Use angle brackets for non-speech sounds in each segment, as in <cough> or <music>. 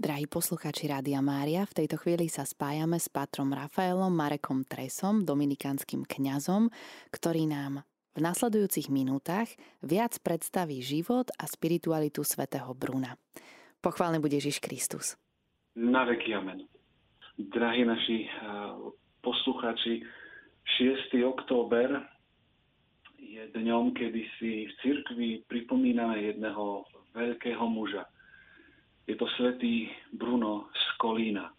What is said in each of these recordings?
Drahí poslucháči Rádia Mária, v tejto chvíli sa spájame s patrom Rafaelom Marekom Tresom, dominikánskym kňazom, ktorý nám v nasledujúcich minútach viac predstaví život a spiritualitu svätého Bruna. Pochválne bude Ježiš Kristus. Na veky amen. Drahí naši eh, poslucháči, 6. október je dňom, kedy si v cirkvi pripomíname jedného veľkého muža – je to svätý Bruno z Kolína.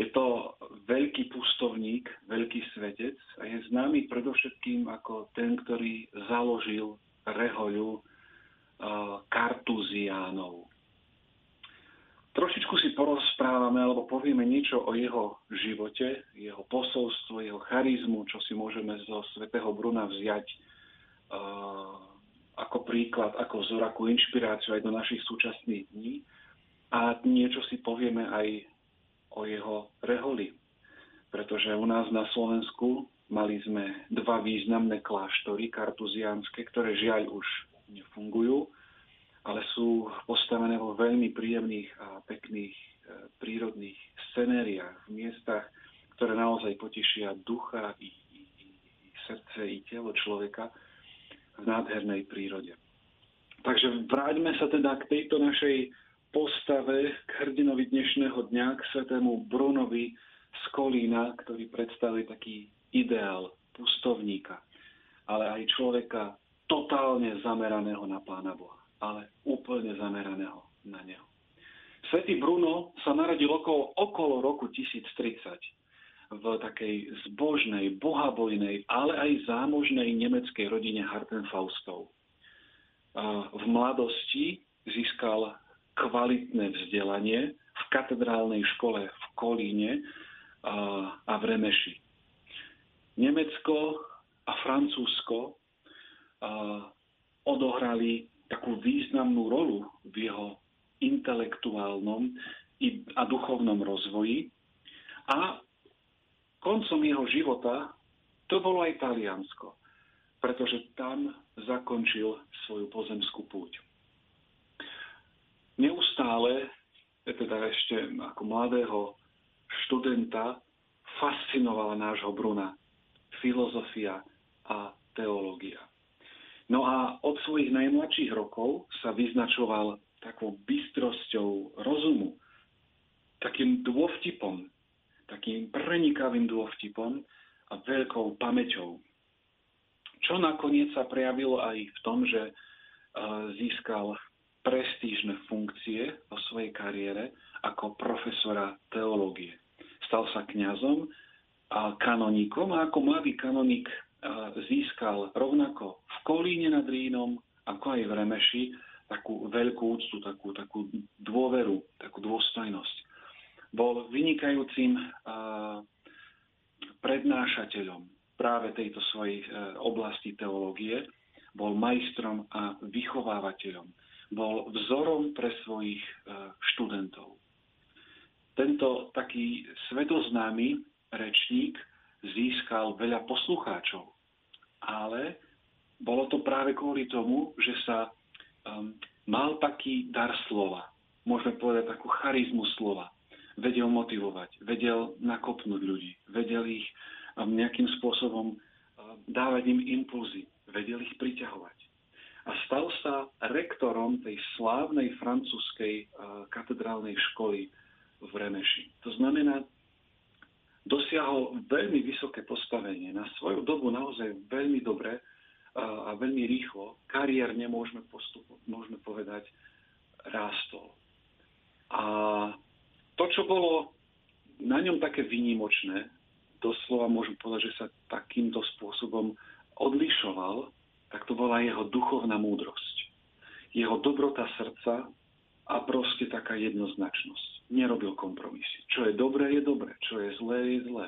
Je to veľký pustovník, veľký svetec a je známy predovšetkým ako ten, ktorý založil rehoľu uh, kartuziánov. Trošičku si porozprávame alebo povieme niečo o jeho živote, jeho posolstvo, jeho charizmu, čo si môžeme zo svätého Bruna vziať uh, ako príklad, ako vzor, ako inšpiráciu aj do našich súčasných dní a niečo si povieme aj o jeho reholi. Pretože u nás na Slovensku mali sme dva významné kláštory kartuziánske, ktoré žiaľ už nefungujú, ale sú postavené vo veľmi príjemných a pekných e, prírodných scenériách, v miestach, ktoré naozaj potešia ducha i, i, i srdce, i telo človeka v nádhernej prírode. Takže vráťme sa teda k tejto našej postave k hrdinovi dnešného dňa, k svetému Brunovi z Kolína, ktorý predstavuje taký ideál pustovníka, ale aj človeka totálne zameraného na Pána Boha, ale úplne zameraného na Neho. Svetý Bruno sa narodil okolo, okolo roku 1030 v takej zbožnej, bohabojnej, ale aj zámožnej nemeckej rodine Hartenfaustov. V mladosti získal kvalitné vzdelanie v katedrálnej škole v Kolíne a v Remeši. Nemecko a Francúzsko odohrali takú významnú rolu v jeho intelektuálnom a duchovnom rozvoji a koncom jeho života to bolo aj Taliansko, pretože tam zakončil svoju pozemskú púť neustále, teda ešte ako mladého študenta, fascinovala nášho Bruna filozofia a teológia. No a od svojich najmladších rokov sa vyznačoval takou bystrosťou rozumu, takým dôvtipom, takým prenikavým dôvtipom a veľkou pamäťou. Čo nakoniec sa prejavilo aj v tom, že získal prestížne funkcie vo svojej kariére ako profesora teológie. Stal sa kňazom a kanoníkom a ako mladý kanoník získal rovnako v Kolíne nad Rínom, ako aj v Remeši, takú veľkú úctu, takú, takú dôveru, takú dôstojnosť. Bol vynikajúcim prednášateľom práve tejto svojej e, oblasti teológie, bol majstrom a vychovávateľom bol vzorom pre svojich e, študentov. Tento taký svetoznámy rečník získal veľa poslucháčov, ale bolo to práve kvôli tomu, že sa um, mal taký dar slova, môžeme povedať takú charizmu slova. Vedel motivovať, vedel nakopnúť ľudí, vedel ich um, nejakým spôsobom um, dávať im impulzy, vedel ich priťahovať a stal sa rektorom tej slávnej francúzskej katedrálnej školy v Remeši. To znamená, dosiahol veľmi vysoké postavenie. Na svoju dobu naozaj veľmi dobre a veľmi rýchlo, kariérne môžeme, postupu, môžeme povedať, rástol. A to, čo bolo na ňom také výnimočné, doslova môžem povedať, že sa takýmto spôsobom odlišoval tak to bola jeho duchovná múdrosť. Jeho dobrota srdca a proste taká jednoznačnosť. Nerobil kompromisy. Čo je dobré, je dobré. Čo je zlé, je zlé.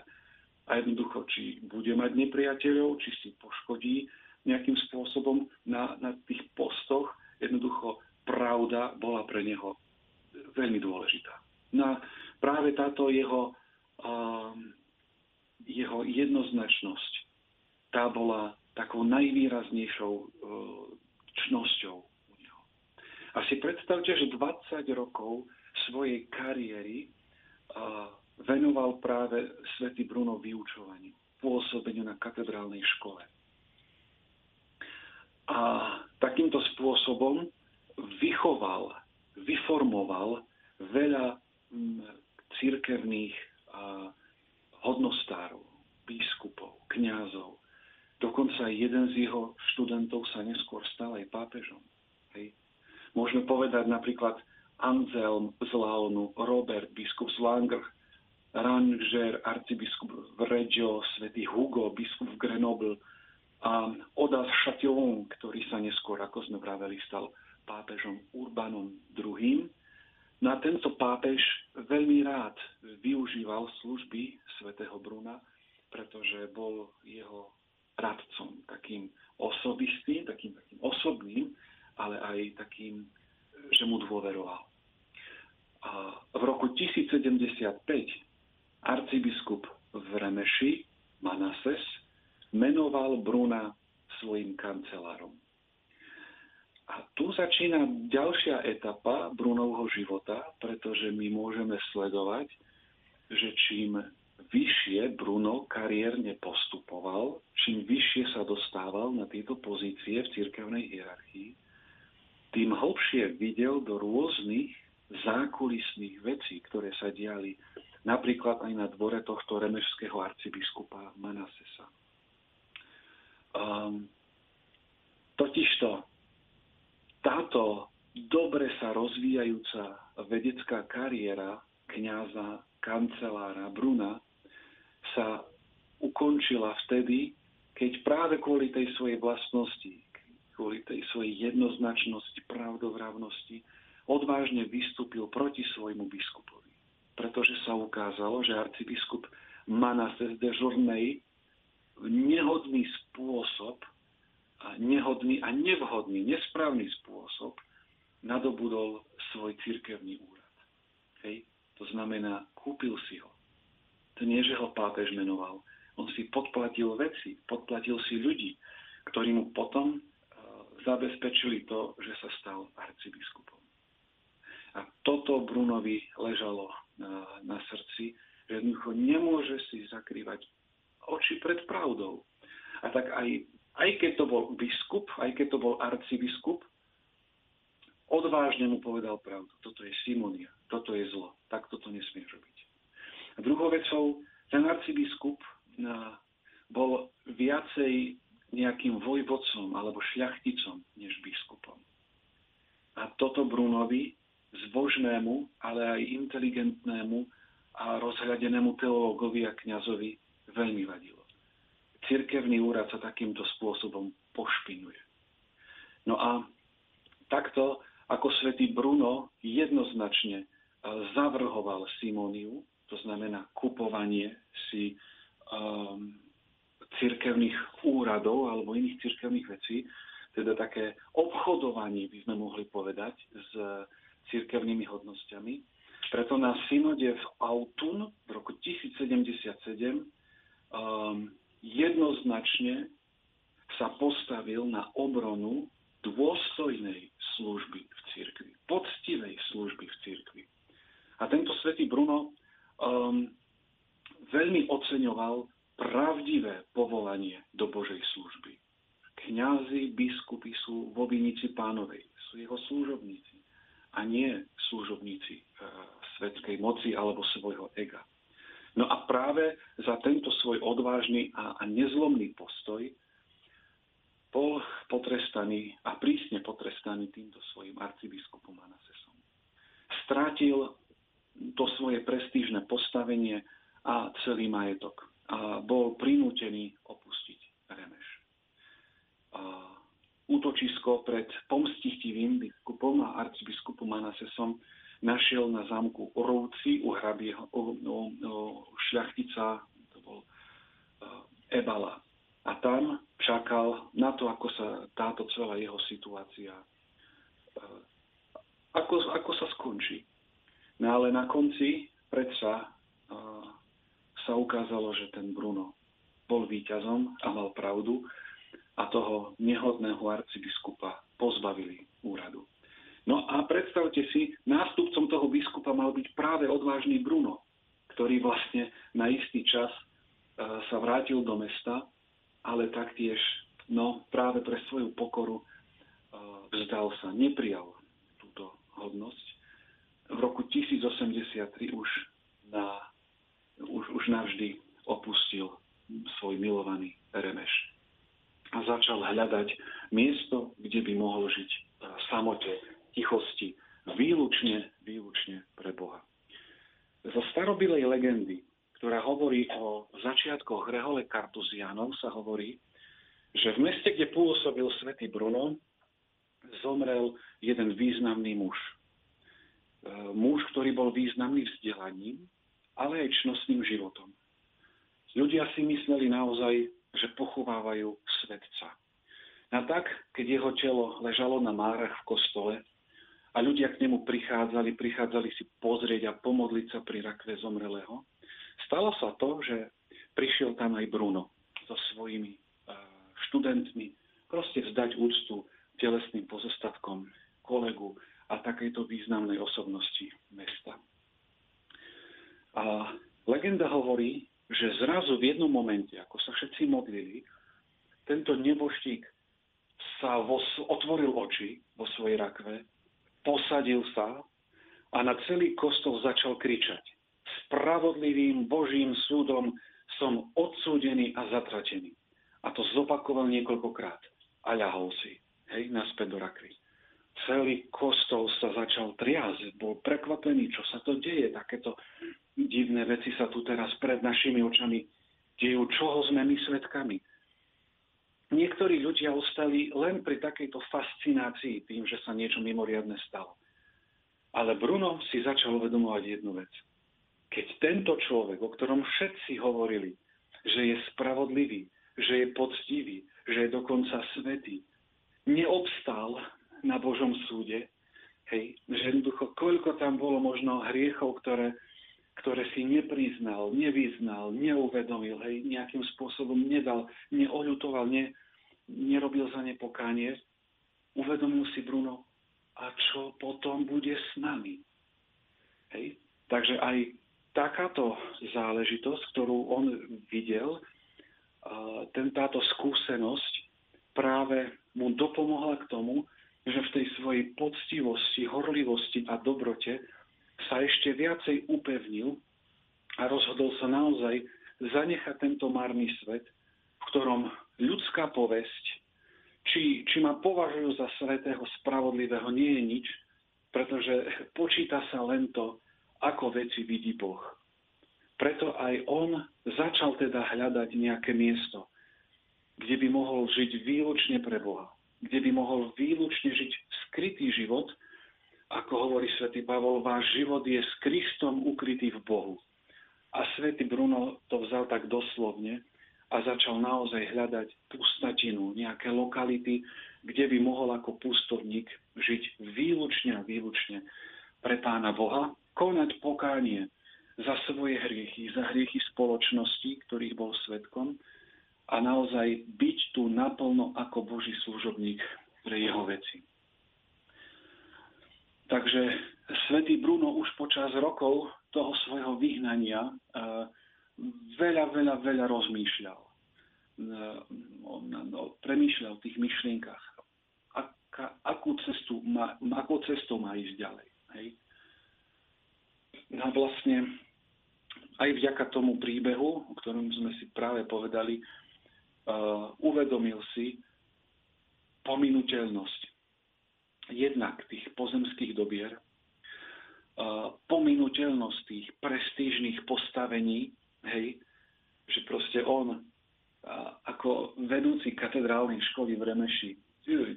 A jednoducho, či bude mať nepriateľov, či si poškodí nejakým spôsobom na, na tých postoch, jednoducho pravda bola pre neho veľmi dôležitá. No a práve táto jeho, uh, jeho jednoznačnosť, tá bola takou najvýraznejšou e, čnosťou u neho. A si predstavte, že 20 rokov svojej kariéry venoval práve svätý Bruno vyučovaniu, pôsobeniu na katedrálnej škole. A takýmto spôsobom vychoval, vyformoval veľa církevných hodnostárov, biskupov, kňazov. Dokonca jeden z jeho študentov sa neskôr stal aj pápežom. Hej. Môžeme povedať napríklad Anselm z Laonu, Robert, biskup z Langr, Ranger, arcibiskup v Reggio, svätý Hugo, biskup v Grenoble a Odas Chatillon, ktorý sa neskôr, ako sme vraveli, stal pápežom Urbanom II. No a tento pápež veľmi rád využíval služby svätého Bruna, pretože bol jeho radcom, takým osobistým, takým, takým osobným, ale aj takým, že mu dôveroval. A v roku 1075 arcibiskup v Remeši, Manases, menoval Bruna svojim kancelárom. A tu začína ďalšia etapa Brunovho života, pretože my môžeme sledovať, že čím vyššie Bruno kariérne postupoval, čím vyššie sa dostával na tieto pozície v cirkevnej hierarchii, tým hlbšie videl do rôznych zákulisných vecí, ktoré sa diali napríklad aj na dvore tohto remešského arcibiskupa Manasesa. Um, totižto táto dobre sa rozvíjajúca vedecká kariéra kňaza, kancelára Bruna sa ukončila vtedy, keď práve kvôli tej svojej vlastnosti, kvôli tej svojej jednoznačnosti, pravdovravnosti, odvážne vystúpil proti svojmu biskupovi. Pretože sa ukázalo, že arcibiskup Manases de Journey nehodný spôsob, a nehodný a nevhodný, nesprávny spôsob nadobudol svoj cirkevný úrad. Hej? To znamená, kúpil si ho. To nie, že ho pápež menoval. On si podplatil veci, podplatil si ľudí, ktorí mu potom uh, zabezpečili to, že sa stal arcibiskupom. A toto Brunovi ležalo na, na srdci, že jednoducho nemôže si zakrývať oči pred pravdou. A tak aj, aj keď to bol biskup, aj keď to bol arcibiskup, odvážne mu povedal pravdu. Toto je Simonia, toto je zlo, tak toto nesmie robiť. Druhou vecou, ten arcibiskup na, bol viacej nejakým vojvodcom alebo šľachticom než biskupom. A toto Brunovi zbožnému, ale aj inteligentnému a rozhľadenému teológovi a kňazovi veľmi vadilo. Cirkevný úrad sa takýmto spôsobom pošpinuje. No a takto, ako svätý Bruno jednoznačne e, zavrhoval Simóniu, to znamená kupovanie si um, cirkevných úradov alebo iných cirkevných vecí, teda také obchodovanie by sme mohli povedať s cirkevnými hodnosťami. Preto na synode v Autun v roku 1077 um, jednoznačne sa postavil na obronu dôstojnej služby v cirkvi, poctivej služby v cirkvi. A tento svätý Bruno um, veľmi oceňoval pravdivé povolanie do Božej služby. Kňazi, biskupy sú vo vinici pánovej, sú jeho služobníci a nie služobníci e, svetskej moci alebo svojho ega. No a práve za tento svoj odvážny a, a nezlomný postoj bol potrestaný a prísne potrestaný týmto svojim arcibiskupom Anasesom. Strátil to svoje prestížne postavenie a celý majetok a bol prinútený opustiť Remeš. A útočisko pred pomstichtivým biskupom a arcibiskupom Manasesom našiel na zámku Orovci u hrabieho, u, u, u šľachtica, to bol uh, Ebala. A tam čakal na to, ako sa táto celá jeho situácia, uh, ako, ako sa skončí. No ale na konci predsa sa ukázalo, že ten Bruno bol víťazom a mal pravdu a toho nehodného arcibiskupa pozbavili úradu. No a predstavte si, nástupcom toho biskupa mal byť práve odvážny Bruno, ktorý vlastne na istý čas e, sa vrátil do mesta, ale taktiež no, práve pre svoju pokoru e, vzdal sa, neprijal túto hodnosť. V roku 1083 už, na, už, už navždy opustil svoj milovaný Remeš a začal hľadať miesto, kde by mohol žiť v samote, tichosti, výlučne, výlučne pre Boha. Zo starobilej legendy, ktorá hovorí o začiatkoch rehole Kartuzianov, sa hovorí, že v meste, kde pôsobil svätý Bruno, zomrel jeden významný muž. Muž, ktorý bol významný vzdelaním, ale aj čnostným životom. Ľudia si mysleli naozaj, že pochovávajú svetca. A tak, keď jeho telo ležalo na márach v kostole, a ľudia k nemu prichádzali, prichádzali si pozrieť a pomodliť sa pri rakve zomrelého. Stalo sa to, že prišiel tam aj Bruno so svojimi študentmi, proste vzdať úctu telesným pozostatkom kolegu a takejto významnej osobnosti mesta. A legenda hovorí, že zrazu v jednom momente, ako sa všetci modlili, tento neboštík sa vo, otvoril oči vo svojej rakve posadil sa a na celý kostol začal kričať. Spravodlivým Božím súdom som odsúdený a zatratený. A to zopakoval niekoľkokrát. A ľahol si. Hej, naspäť do rakvy. Celý kostol sa začal triasť. Bol prekvapený, čo sa to deje. Takéto divné veci sa tu teraz pred našimi očami dejú. Čoho sme my svetkami? niektorí ľudia ostali len pri takejto fascinácii tým, že sa niečo mimoriadne stalo. Ale Bruno si začal uvedomovať jednu vec. Keď tento človek, o ktorom všetci hovorili, že je spravodlivý, že je poctivý, že je dokonca svetý, neobstál na Božom súde, hej, že jednoducho koľko tam bolo možno hriechov, ktoré, ktoré si nepriznal, nevyznal, neuvedomil, hej, nejakým spôsobom nedal, neoľutoval, ne, nerobil za ne pokánie, uvedomil si Bruno, a čo potom bude s nami. Hej? Takže aj takáto záležitosť, ktorú on videl, ten, táto skúsenosť práve mu dopomohla k tomu, že v tej svojej poctivosti, horlivosti a dobrote sa ešte viacej upevnil a rozhodol sa naozaj zanechať tento marný svet, v ktorom ľudská povesť, či, či ma považujú za svetého, spravodlivého, nie je nič, pretože počíta sa len to, ako veci vidí Boh. Preto aj on začal teda hľadať nejaké miesto, kde by mohol žiť výlučne pre Boha, kde by mohol výlučne žiť skrytý život, ako hovorí svätý Pavol, váš život je s Kristom ukrytý v Bohu. A svätý Bruno to vzal tak doslovne, a začal naozaj hľadať pustatinu, nejaké lokality, kde by mohol ako pustovník žiť výlučne a výlučne pre Pána Boha, konať pokánie za svoje hriechy, za hriechy spoločnosti, ktorých bol svetkom a naozaj byť tu naplno ako Boží služobník pre jeho veci. Takže svätý Bruno už počas rokov toho svojho vyhnania uh, veľa, veľa, veľa rozmýšľal. On premýšľal o tých myšlienkach. Aká, akú, cestu má, akou cestou má ísť ďalej. Hej? No vlastne aj vďaka tomu príbehu, o ktorom sme si práve povedali, uvedomil si pominuteľnosť jednak tých pozemských dobier, uh, pominuteľnosť tých prestížnych postavení, hej, že proste on a ako vedúci katedrálnej školy v Remeši,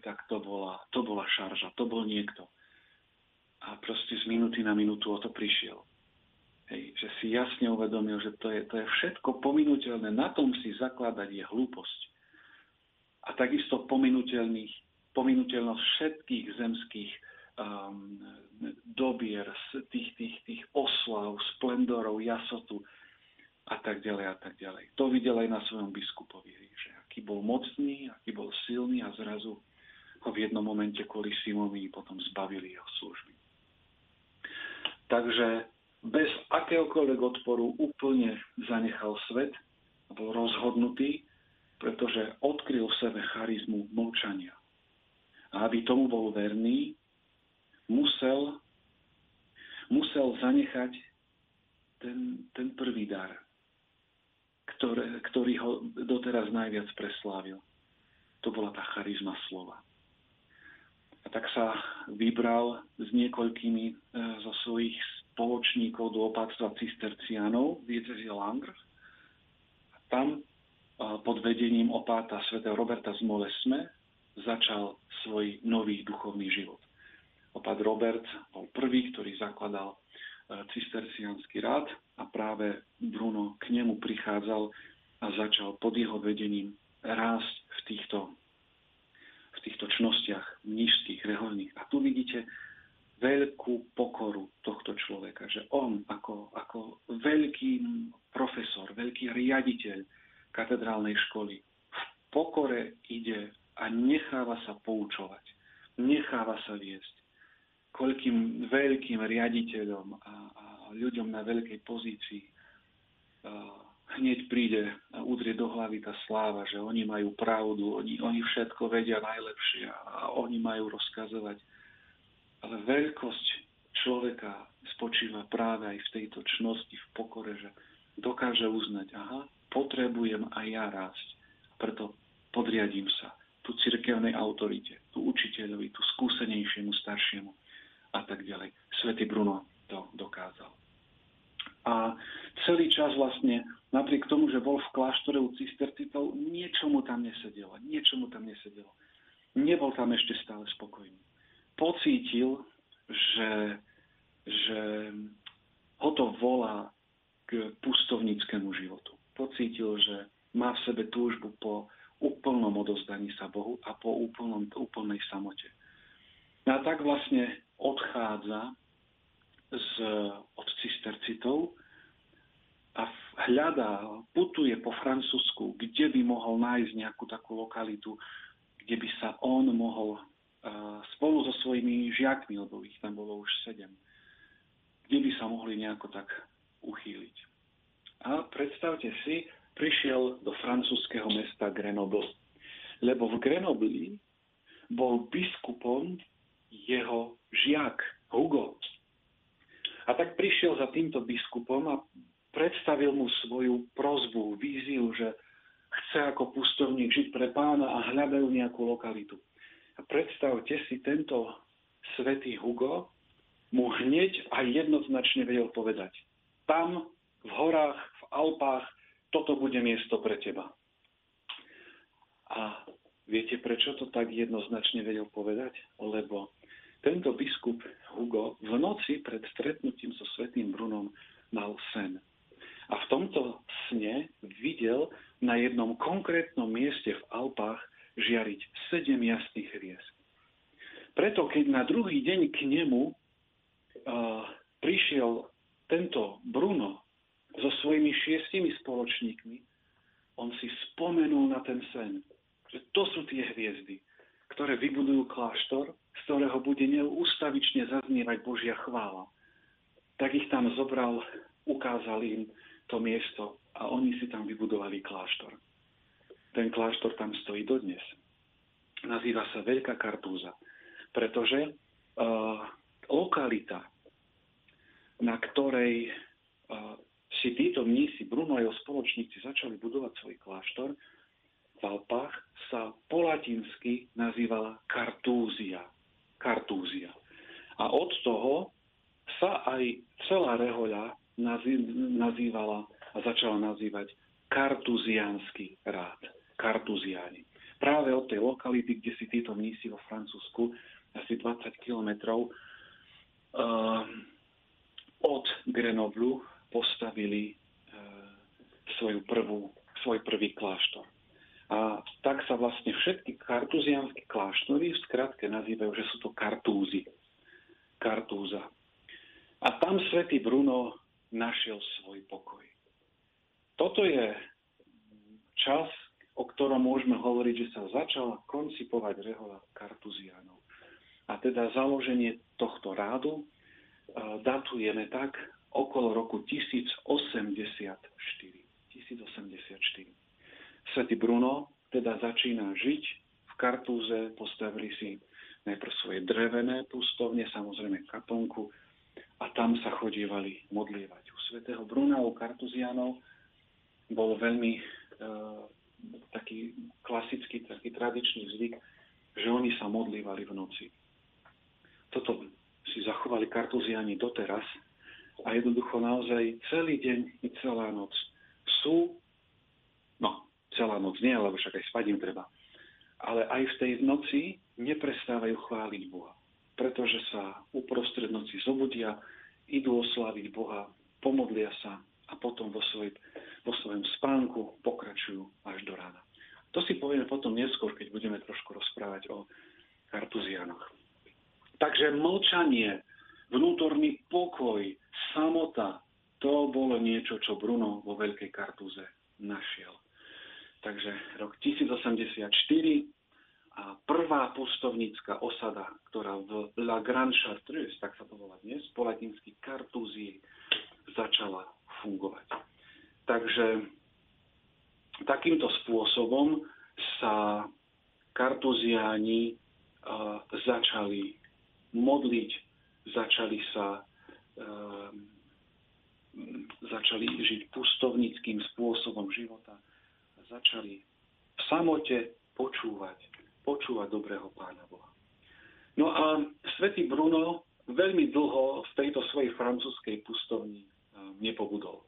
tak to bola, to bola šarža, to bol niekto. A proste z minúty na minútu o to prišiel. Hej, že si jasne uvedomil, že to je, to je všetko pominuteľné, na tom si zakladať je hlúposť. A takisto pominuteľnosť všetkých zemských um, dobier, tých, tých, tých oslav, splendorov, jasotu, a tak ďalej a tak ďalej. To videl aj na svojom biskupovi, že aký bol mocný, aký bol silný a zrazu ho v jednom momente kvôli Simovi potom zbavili jeho služby. Takže bez akéhokoľvek odporu úplne zanechal svet a bol rozhodnutý, pretože odkryl v sebe charizmu mlčania. A aby tomu bol verný, musel, musel zanechať ten, ten prvý dar, ktoré, ktorý ho doteraz najviac preslávil. To bola tá charizma slova. A tak sa vybral s niekoľkými e, zo svojich spoločníkov do opatstva cistercianov diecezie Langres. A tam pod vedením opáta svätého Roberta z Molesme začal svoj nový duchovný život. Opát Robert bol prvý, ktorý zakladal e, cisterciánsky rád a práve Bruno k nemu prichádzal a začal pod jeho vedením rásť v týchto, v týchto čnostiach mnižských, reholných. A tu vidíte veľkú pokoru tohto človeka, že on ako, ako veľký profesor, veľký riaditeľ katedrálnej školy v pokore ide a necháva sa poučovať, necháva sa viesť. Koľkým veľkým riaditeľom a, a ľuďom na veľkej pozícii hneď príde a udrie do hlavy tá sláva, že oni majú pravdu, oni, oni všetko vedia najlepšie a oni majú rozkazovať. Ale veľkosť človeka spočíva práve aj v tejto čnosti, v pokore, že dokáže uznať, aha, potrebujem aj ja rásť, preto podriadím sa tu cirkevnej autorite, tu učiteľovi, tu skúsenejšiemu, staršiemu a tak ďalej. Svetý Bruno to dokázal. A celý čas vlastne, napriek tomu, že bol v kláštore u cistercitov, niečo mu tam nesedelo. Niečo mu tam nesedelo. Nebol tam ešte stále spokojný. Pocítil, že, že ho to volá k pustovníckému životu. Pocítil, že má v sebe túžbu po úplnom odozdaní sa Bohu a po úplnom, úplnej samote. No a tak vlastne odchádza z, od cistercitov a hľadá, putuje po Francúzsku, kde by mohol nájsť nejakú takú lokalitu, kde by sa on mohol spolu so svojimi žiakmi, lebo ich tam bolo už sedem, kde by sa mohli nejako tak uchýliť. A predstavte si, prišiel do francúzského mesta Grenoble. Lebo v Grenobli bol biskupom jeho žiak Hugo, a tak prišiel za týmto biskupom a predstavil mu svoju prozbu, víziu, že chce ako pustovník žiť pre pána a hľadajú nejakú lokalitu. Predstavte si, tento svetý Hugo mu hneď a jednoznačne vedel povedať. Tam, v horách, v Alpách, toto bude miesto pre teba. A viete, prečo to tak jednoznačne vedel povedať? Lebo tento biskup Hugo v noci pred stretnutím so svetým Brunom mal sen. A v tomto sne videl na jednom konkrétnom mieste v Alpách žiariť sedem jasných hviezd. Preto, keď na druhý deň k nemu uh, prišiel tento Bruno so svojimi šiestimi spoločníkmi, on si spomenul na ten sen, že to sú tie hviezdy, ktoré vybudujú kláštor, z ktorého bude neústavične zaznievať Božia chvála. Tak ich tam zobral, ukázal im to miesto a oni si tam vybudovali kláštor. Ten kláštor tam stojí dodnes. Nazýva sa Veľká Kartúza, pretože uh, lokalita, na ktorej uh, si títo mnísi, Bruno a jeho spoločníci, začali budovať svoj kláštor, v Alpách sa po latinsky nazývala Kartúzia. Kartúzia. A od toho sa aj celá rehoľa nazývala a začala nazývať kartuziánsky rád. Kartuziáni. Práve od tej lokality, kde si títo mnísi vo Francúzsku, asi 20 kilometrov uh, od Grenoblu postavili uh, svoju prvú, svoj prvý kláštor. A tak sa vlastne všetky kartuzianské kláštory v skratke nazývajú, že sú to kartúzy. Kartúza. A tam svätý Bruno našiel svoj pokoj. Toto je čas, o ktorom môžeme hovoriť, že sa začala koncipovať rehoľa Kartuzianov. A teda založenie tohto rádu e, datujeme tak okolo roku 1084. 1084. Svetý Bruno teda začína žiť v Kartúze, postavili si najprv svoje drevené pustovne, samozrejme kaplnku a tam sa chodívali modlievať. U svätého Bruna, u Kartuzianov bol veľmi e, taký klasický, taký tradičný zvyk, že oni sa modlívali v noci. Toto si zachovali kartuziani doteraz a jednoducho naozaj celý deň i celá noc sú, no celá noc nie, lebo však aj spať treba, ale aj v tej noci neprestávajú chváliť Boha, pretože sa uprostred noci zobudia, idú osláviť Boha, pomodlia sa a potom vo, svoj, vo svojom spánku pokračujú až do rána. To si povieme potom neskôr, keď budeme trošku rozprávať o kartuzianoch. Takže mlčanie, vnútorný pokoj, samota, to bolo niečo, čo Bruno vo Veľkej Kartuze našiel. Takže rok 1084 a prvá pustovnícka osada, ktorá v La Grande Chartreuse, tak sa to volá dnes, po latinsky Kartúzii, začala fungovať. Takže takýmto spôsobom sa kartuziáni uh, začali modliť, začali sa uh, začali žiť pustovnickým spôsobom života začali v samote počúvať, počúvať dobrého Pána Boha. No a svätý Bruno veľmi dlho v tejto svojej francúzskej pustovni nepobudol.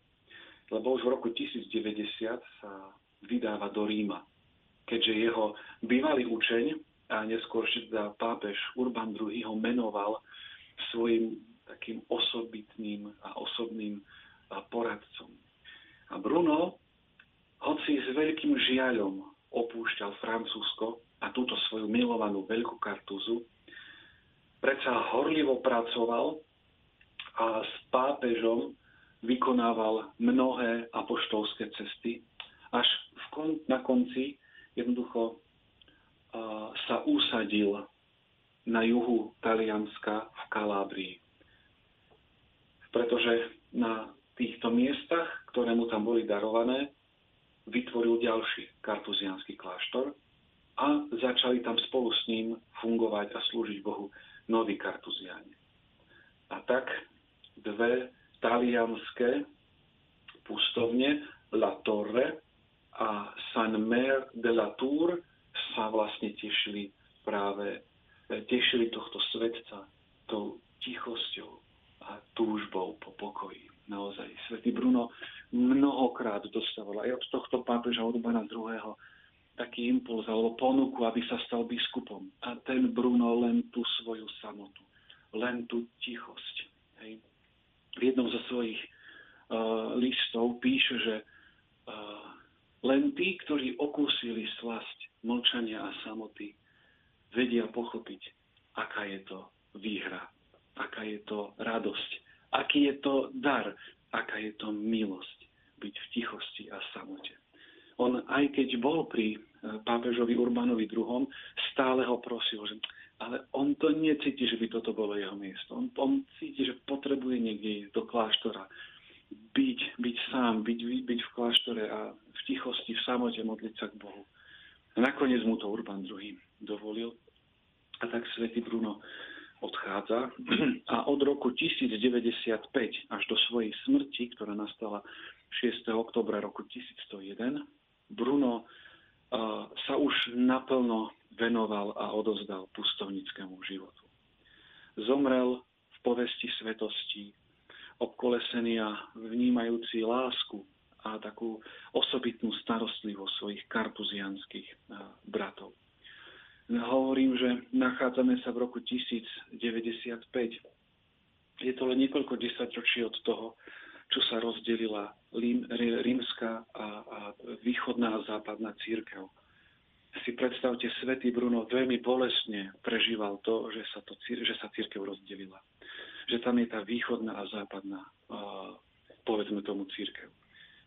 Lebo už v roku 1090 sa vydáva do Ríma, keďže jeho bývalý učeň a neskôr teda pápež Urban II ho menoval svojim takým osobitným a osobným poradcom. A Bruno hoci s veľkým žiaľom opúšťal Francúzsko a túto svoju milovanú veľkú kartuzu, predsa horlivo pracoval a s pápežom vykonával mnohé apoštolské cesty, až v kon, na konci jednoducho uh, sa usadil na juhu Talianska v Kalábrii. Pretože na týchto miestach, ktoré mu tam boli darované, vytvoril ďalší kartuzianský kláštor a začali tam spolu s ním fungovať a slúžiť Bohu noví kartuziani. A tak dve talianské pustovne La Torre a San Mer de la Tour sa vlastne tešili práve, tešili tohto svetca tou tichosťou a túžbou po pokoji. Naozaj, svätý Bruno mnohokrát dostával aj od tohto pápeža Urbana II. taký impuls alebo ponuku, aby sa stal biskupom. A ten Bruno len tú svoju samotu, len tú tichosť. Hej. V jednom zo svojich uh, listov píše, že uh, len tí, ktorí okúsili slasť mlčania a samoty, vedia pochopiť, aká je to výhra, aká je to radosť, aký je to dar, aká je to milosť byť v tichosti a samote. On aj keď bol pri e, pápežovi Urbanovi II, stále ho prosil, že ale on to necíti, že by toto bolo jeho miesto. On, on cíti, že potrebuje niekde ísť do kláštora, byť, byť sám, byť, byť v kláštore a v tichosti, v samote modliť sa k Bohu. A nakoniec mu to Urban II dovolil. A tak svätý Bruno odchádza a od roku 1095 až do svojej smrti, ktorá nastala 6. oktobra roku 1101, Bruno uh, sa už naplno venoval a odozdal pustovnickému životu. Zomrel v povesti svetosti, obkolesený a vnímajúci lásku a takú osobitnú starostlivosť svojich kartuzianských uh, bratov. Hovorím, že nachádzame sa v roku 1095. Je to len niekoľko desaťročí od toho, čo sa rozdelila rímska a východná a západná církev. Si predstavte, svätý Bruno veľmi bolestne prežíval to, že sa, to, že sa církev rozdelila. Že tam je tá východná a západná, povedzme tomu, církev.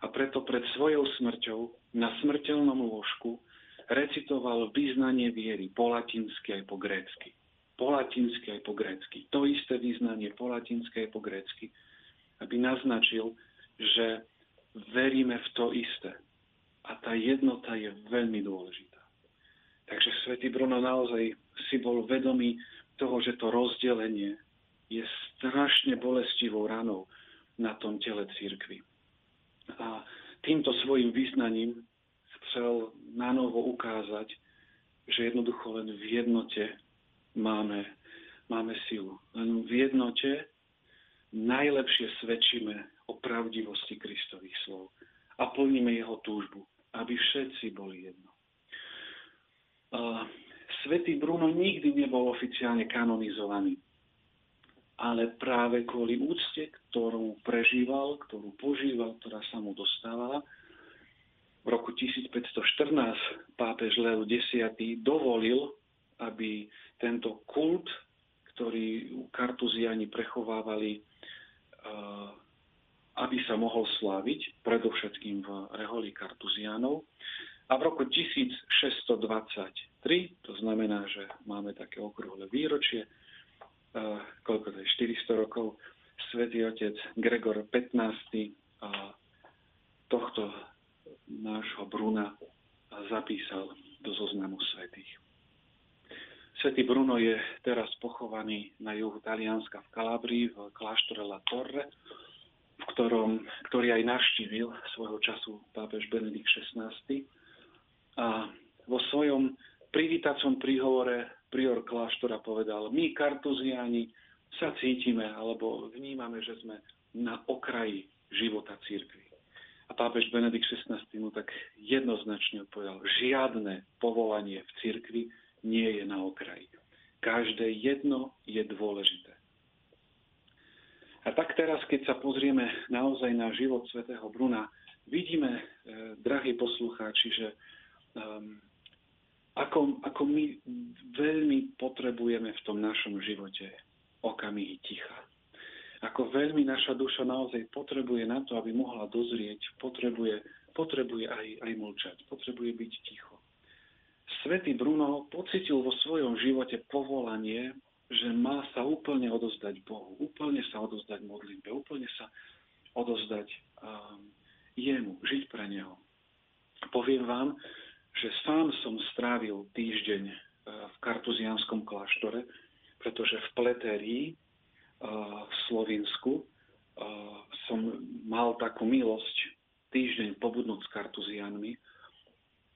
a preto pred svojou smrťou na smrteľnom lôžku recitoval význanie viery po latinsky aj po grécky. Po latinsky aj po grécky. To isté význanie po latinsky aj po grécky, aby naznačil, že veríme v to isté. A tá jednota je veľmi dôležitá. Takže svätý Bruno naozaj si bol vedomý toho, že to rozdelenie je strašne bolestivou ranou na tom tele církvy. A týmto svojim význaním chcel na novo ukázať, že jednoducho len v jednote máme, máme silu. Len v jednote najlepšie svedčíme o pravdivosti Kristových slov a plníme jeho túžbu, aby všetci boli jedno. Svetý Bruno nikdy nebol oficiálne kanonizovaný ale práve kvôli úcte, ktorú prežíval, ktorú požíval, ktorá sa mu dostávala, v roku 1514 pápež Leo X dovolil, aby tento kult, ktorý kartuziani prechovávali, aby sa mohol sláviť, predovšetkým v reholi kartuzianov. A v roku 1623, to znamená, že máme také okrúhle výročie, koľko to je, 400 rokov, svätý otec Gregor 15. tohto nášho Bruna zapísal do zoznamu svetých. Svetý Bruno je teraz pochovaný na juhu Talianska v Kalabrii v kláštore La Torre, v ktorom, ktorý aj navštívil svojho času pápež Benedikt XVI. A vo svojom privítacom príhovore prior kláštora povedal, my kartuziani sa cítime alebo vnímame, že sme na okraji života církvy. A pápež Benedikt XVI mu tak jednoznačne odpovedal, žiadne povolanie v církvi nie je na okraji. Každé jedno je dôležité. A tak teraz, keď sa pozrieme naozaj na život svätého Bruna, vidíme, eh, drahí poslucháči, že um, ako, ako my veľmi potrebujeme v tom našom živote okamihy ticha. Ako veľmi naša duša naozaj potrebuje na to, aby mohla dozrieť, potrebuje, potrebuje aj, aj mlčať, potrebuje byť ticho. Svetý Bruno pocitil vo svojom živote povolanie, že má sa úplne odozdať Bohu, úplne sa odozdať modlitbe, úplne sa odozdať um, jemu, žiť pre Neho. Poviem vám, že sám som strávil týždeň e, v kartuzianskom kláštore, pretože v Pletérii e, v Slovensku e, som mal takú milosť týždeň pobudnúť s kartuzianmi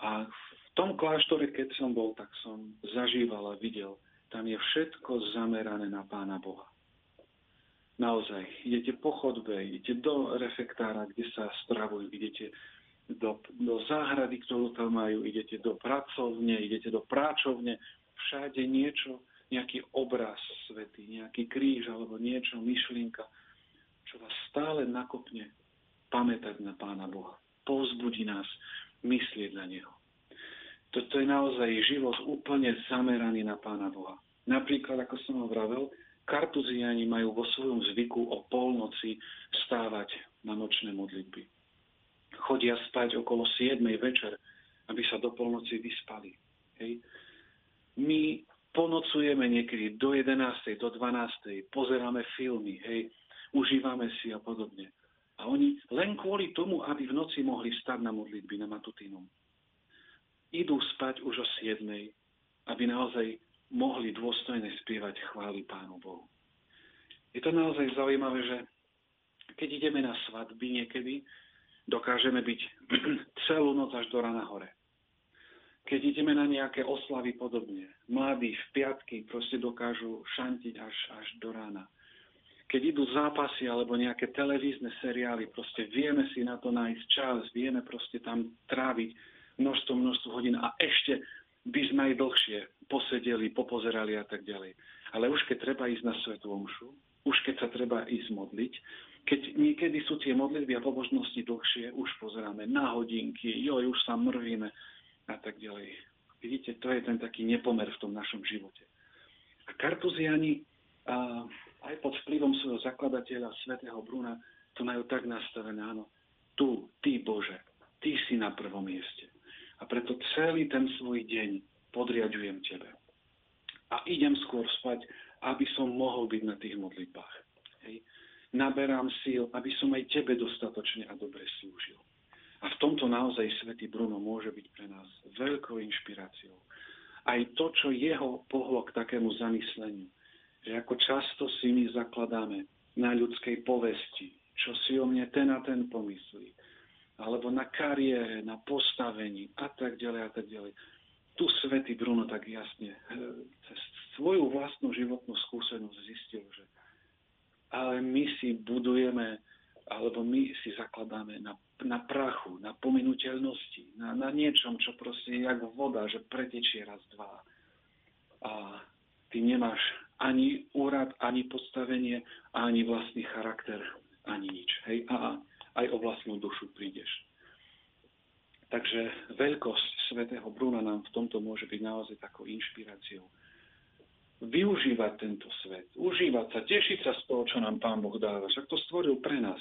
a v tom kláštore, keď som bol, tak som zažíval a videl, tam je všetko zamerané na Pána Boha. Naozaj, idete po chodbe, idete do refektára, kde sa stravujú, idete do, do záhrady, ktorú tam majú, idete do pracovne, idete do práčovne, všade niečo, nejaký obraz svety, nejaký kríž alebo niečo, myšlienka, čo vás stále nakopne pamätať na Pána Boha. Povzbudí nás myslieť na Neho. Toto je naozaj život úplne zameraný na Pána Boha. Napríklad, ako som ho vravel, kartuziani majú vo svojom zvyku o polnoci stávať na nočné modlitby chodia spať okolo 7 večer, aby sa do polnoci vyspali. Hej. My ponocujeme niekedy do 11. do 12. pozeráme filmy, hej, užívame si a podobne. A oni len kvôli tomu, aby v noci mohli stať na modlitby, na matutínu, idú spať už o 7. aby naozaj mohli dôstojne spievať chvály Pánu Bohu. Je to naozaj zaujímavé, že keď ideme na svadby niekedy, dokážeme byť <clears throat> celú noc až do rana hore. Keď ideme na nejaké oslavy podobne, mladí v piatky proste dokážu šantiť až, až do rána. Keď idú zápasy alebo nejaké televízne seriály, proste vieme si na to nájsť čas, vieme proste tam tráviť množstvo, množstvo hodín a ešte by sme aj dlhšie posedeli, popozerali a tak ďalej. Ale už keď treba ísť na svetú omšu, už keď sa treba ísť modliť, keď niekedy sú tie modlitby a pobožnosti dlhšie, už pozeráme na hodinky, joj, už sa mrvíme a tak ďalej. Vidíte, to je ten taký nepomer v tom našom živote. A kartuziani aj pod vplyvom svojho zakladateľa, svätého Bruna, to majú tak nastavené, áno. tu, ty Bože, ty si na prvom mieste. A preto celý ten svoj deň podriadujem tebe. A idem skôr spať, aby som mohol byť na tých modlitbách. Hej. Naberám síl, aby som aj tebe dostatočne a dobre slúžil. A v tomto naozaj svätý Bruno môže byť pre nás veľkou inšpiráciou. Aj to, čo jeho pohlo k takému zamysleniu, že ako často si my zakladáme na ľudskej povesti, čo si o mne ten a ten pomyslí, alebo na kariére, na postavení a tak ďalej a tak ďalej. Tu svätý Bruno tak jasne eh, cez svoju vlastnú životnú skúsenosť zistil, že ale my si budujeme, alebo my si zakladáme na, na prachu, na pominuteľnosti, na, na niečom, čo proste je jak voda, že pretečie raz, dva. A ty nemáš ani úrad, ani postavenie, ani vlastný charakter, ani nič. Hej? A aj o vlastnú dušu prídeš. Takže veľkosť svätého Bruna nám v tomto môže byť naozaj takou inšpiráciou. Využívať tento svet, užívať sa, tešiť sa z toho, čo nám Pán Boh dáva. Však to stvoril pre nás,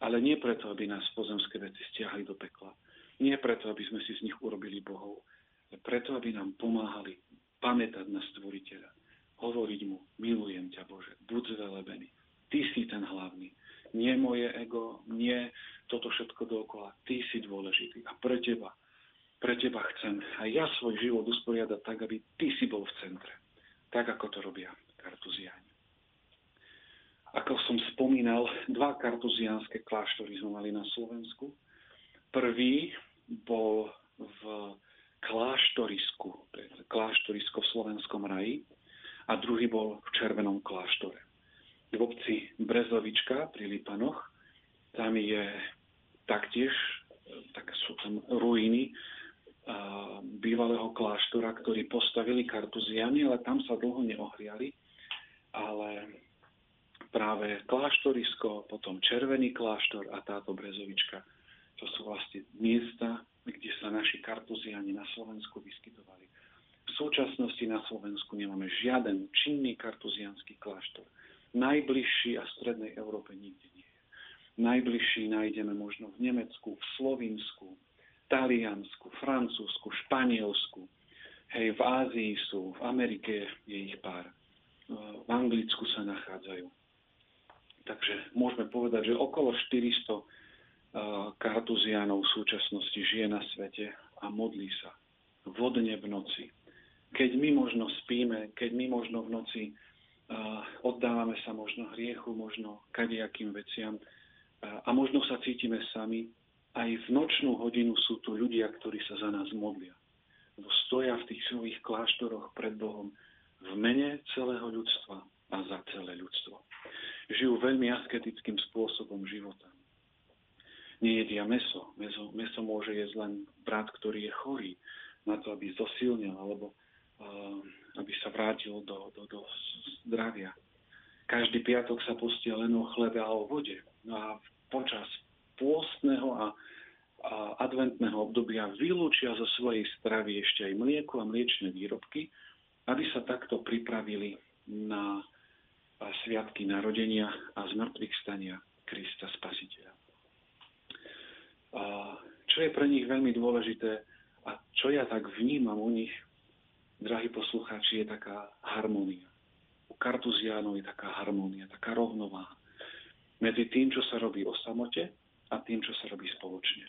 ale nie preto, aby nás pozemské veci stiahli do pekla. Nie preto, aby sme si z nich urobili Bohov, ale preto, aby nám pomáhali pamätať na stvoriteľa hovoriť mu, milujem ťa Bože, buď zvelebený. Ty si ten hlavný. Nie moje ego, nie toto všetko dookola. Ty si dôležitý a pre teba, pre teba chcem aj ja svoj život usporiadať tak, aby ty si bol v centre. Tak, ako to robia kartuziáni. Ako som spomínal, dva kartuziánske kláštory sme mali na Slovensku. Prvý bol v kláštorisku, to je kláštorisko v Slovenskom raji, a druhý bol v Červenom kláštore. V obci Brezovička pri Lipanoch, tam je taktiež, tak sú tam ruiny bývalého kláštora, ktorý postavili kartuziani, ale tam sa dlho neohriali. Ale práve kláštorisko, potom Červený kláštor a táto Brezovička, to sú vlastne miesta, kde sa naši kartuziani na Slovensku vyskytovali. V súčasnosti na Slovensku nemáme žiaden činný kartuzianský kláštor. Najbližší a v strednej Európe nikde nie je. Najbližší nájdeme možno v Nemecku, v Slovinsku, Taliansku, Francúzsku, Španielsku. Hej, v Ázii sú, v Amerike je ich pár. V Anglicku sa nachádzajú. Takže môžeme povedať, že okolo 400 kartuziánov v súčasnosti žije na svete a modlí sa vodne v noci keď my možno spíme, keď my možno v noci uh, oddávame sa možno hriechu, možno kadejakým veciam uh, a možno sa cítime sami, aj v nočnú hodinu sú tu ľudia, ktorí sa za nás modlia. Stoja v tých svojich kláštoroch pred Bohom v mene celého ľudstva a za celé ľudstvo. Žijú veľmi asketickým spôsobom života. Nejedia meso. meso. Meso môže jesť len brat, ktorý je chorý na to, aby zosilnil, alebo aby sa vrátil do, do, do zdravia. Každý piatok sa postia len o chlebe a o vode. No a počas pôstneho a, a adventného obdobia vylúčia zo svojej stravy ešte aj mlieko a mliečne výrobky, aby sa takto pripravili na sviatky narodenia a zmrtvých stania Krista Spasiteľa. A čo je pre nich veľmi dôležité a čo ja tak vnímam u nich, drahí poslucháči, je taká harmónia. U kartuziánov je taká harmónia, taká rovnováha medzi tým, čo sa robí o samote a tým, čo sa robí spoločne.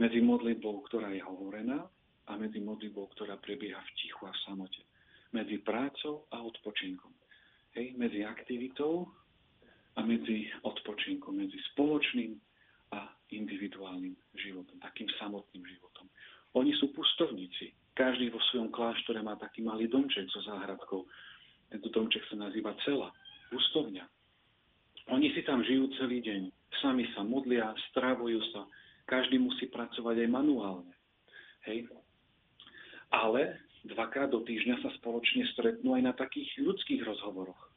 Medzi modlitbou, ktorá je hovorená a medzi modlitbou, ktorá prebieha v tichu a v samote. Medzi prácou a odpočinkom. Hej, medzi aktivitou a medzi odpočinkom, medzi spoločným a individuálnym životom, takým samotným životom. Oni sú pustovníci, každý vo svojom kláštore má taký malý domček so záhradkou. Tento domček sa nazýva cela, pustovňa. Oni si tam žijú celý deň. Sami sa modlia, stravujú sa. Každý musí pracovať aj manuálne. Hej. Ale dvakrát do týždňa sa spoločne stretnú aj na takých ľudských rozhovoroch.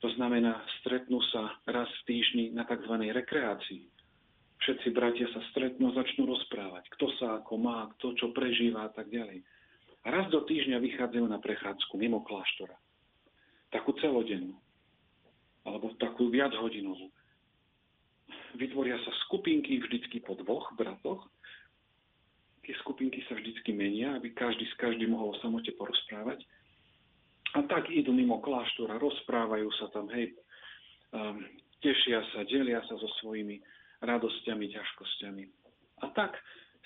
To znamená, stretnú sa raz v týždni na tzv. rekreácii všetci bratia sa stretnú a začnú rozprávať, kto sa ako má, kto čo prežíva a tak ďalej. Raz do týždňa vychádzajú na prechádzku mimo kláštora. Takú celodennú. Alebo takú viac hodinovú. vytvoria sa skupinky vždycky po dvoch bratoch. Tie skupinky sa vždycky menia, aby každý s každým mohol o samote porozprávať. A tak idú mimo kláštora, rozprávajú sa tam, hej, um, tešia sa, delia sa so svojimi radosťami, ťažkosťami. A tak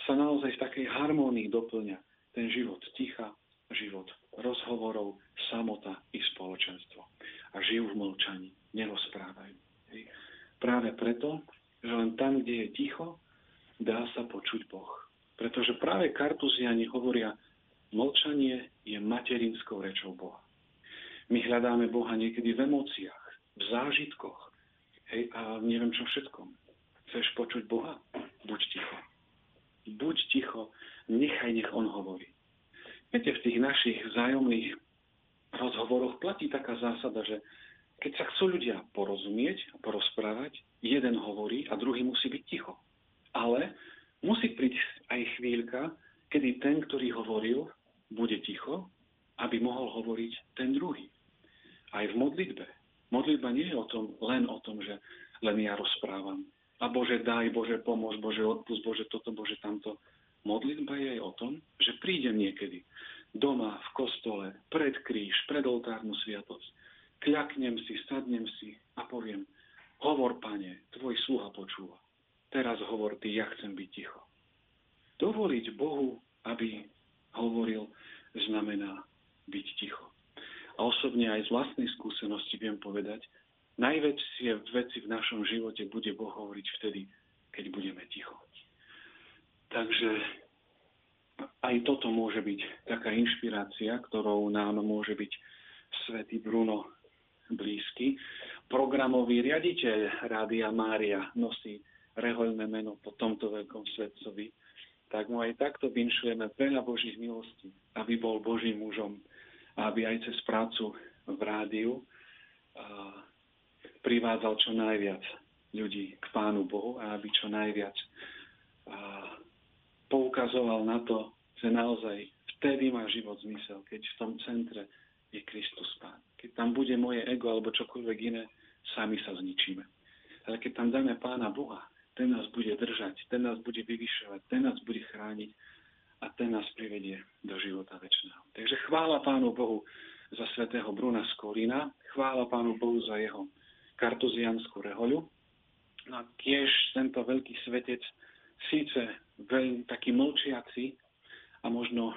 sa naozaj v takej harmónii doplňa ten život ticha, život rozhovorov, samota i spoločenstvo. A žijú v mlčaní, nerozprávajú. Hej. Práve preto, že len tam, kde je ticho, dá sa počuť Boh. Pretože práve kartuziani hovoria, mlčanie je materinskou rečou Boha. My hľadáme Boha niekedy v emóciách, v zážitkoch, hej, a neviem čo všetkom. Chceš počuť Boha? Buď ticho. Buď ticho, nechaj, nech On hovorí. Viete, v tých našich vzájomných rozhovoroch platí taká zásada, že keď sa chcú ľudia porozumieť a porozprávať, jeden hovorí a druhý musí byť ticho. Ale musí prísť aj chvíľka, kedy ten, ktorý hovoril, bude ticho, aby mohol hovoriť ten druhý aj v modlitbe. Modlitba nie je o tom, len o tom, že len ja rozprávam. A Bože daj, Bože pomôž, Bože odpust, Bože toto, Bože tamto. Modlitba je aj o tom, že prídem niekedy doma, v kostole, pred kríž, pred oltárnu sviatosť. Kľaknem si, sadnem si a poviem, hovor, pane, tvoj sluha počúva. Teraz hovor ty, ja chcem byť ticho. Dovoliť Bohu, aby hovoril, znamená byť ticho a osobne aj z vlastnej skúsenosti viem povedať, najväčšie veci v našom živote bude Boh hovoriť vtedy, keď budeme ticho. Takže aj toto môže byť taká inšpirácia, ktorou nám môže byť svätý Bruno blízky. Programový riaditeľ Rádia Mária nosí rehoľné meno po tomto veľkom svetcovi, tak mu aj takto vinšujeme veľa Božích milostí, aby bol Božím mužom aby aj cez prácu v rádiu privádzal čo najviac ľudí k Pánu Bohu a aby čo najviac poukazoval na to, že naozaj vtedy má život zmysel, keď v tom centre je Kristus Pán. Keď tam bude moje ego alebo čokoľvek iné, sami sa zničíme. Ale keď tam dáme Pána Boha, ten nás bude držať, ten nás bude vyvyšovať, ten nás bude chrániť a ten nás privedie do života väčšného. Takže chvála Pánu Bohu za svätého Bruna z Kolína, chvála Pánu Bohu za jeho kartuzianskú rehoľu. No a tiež tento veľký svetec, síce veľmi taký mlčiaci a možno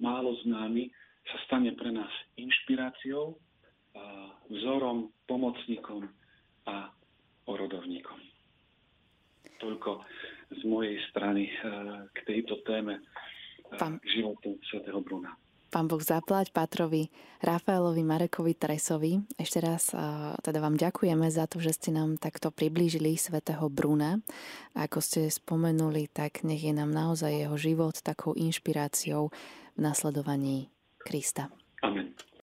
málo známy, sa stane pre nás inšpiráciou, vzorom, pomocníkom a orodovníkom. Toľko z mojej strany eh, k tejto téme Pán... životu svätého Bruna. Pán Boh zaplať Patrovi Rafaelovi Marekovi Tresovi. Ešte raz teda vám ďakujeme za to, že ste nám takto priblížili svätého Bruna. A ako ste spomenuli, tak nech je nám naozaj jeho život takou inšpiráciou v nasledovaní Krista. Amen.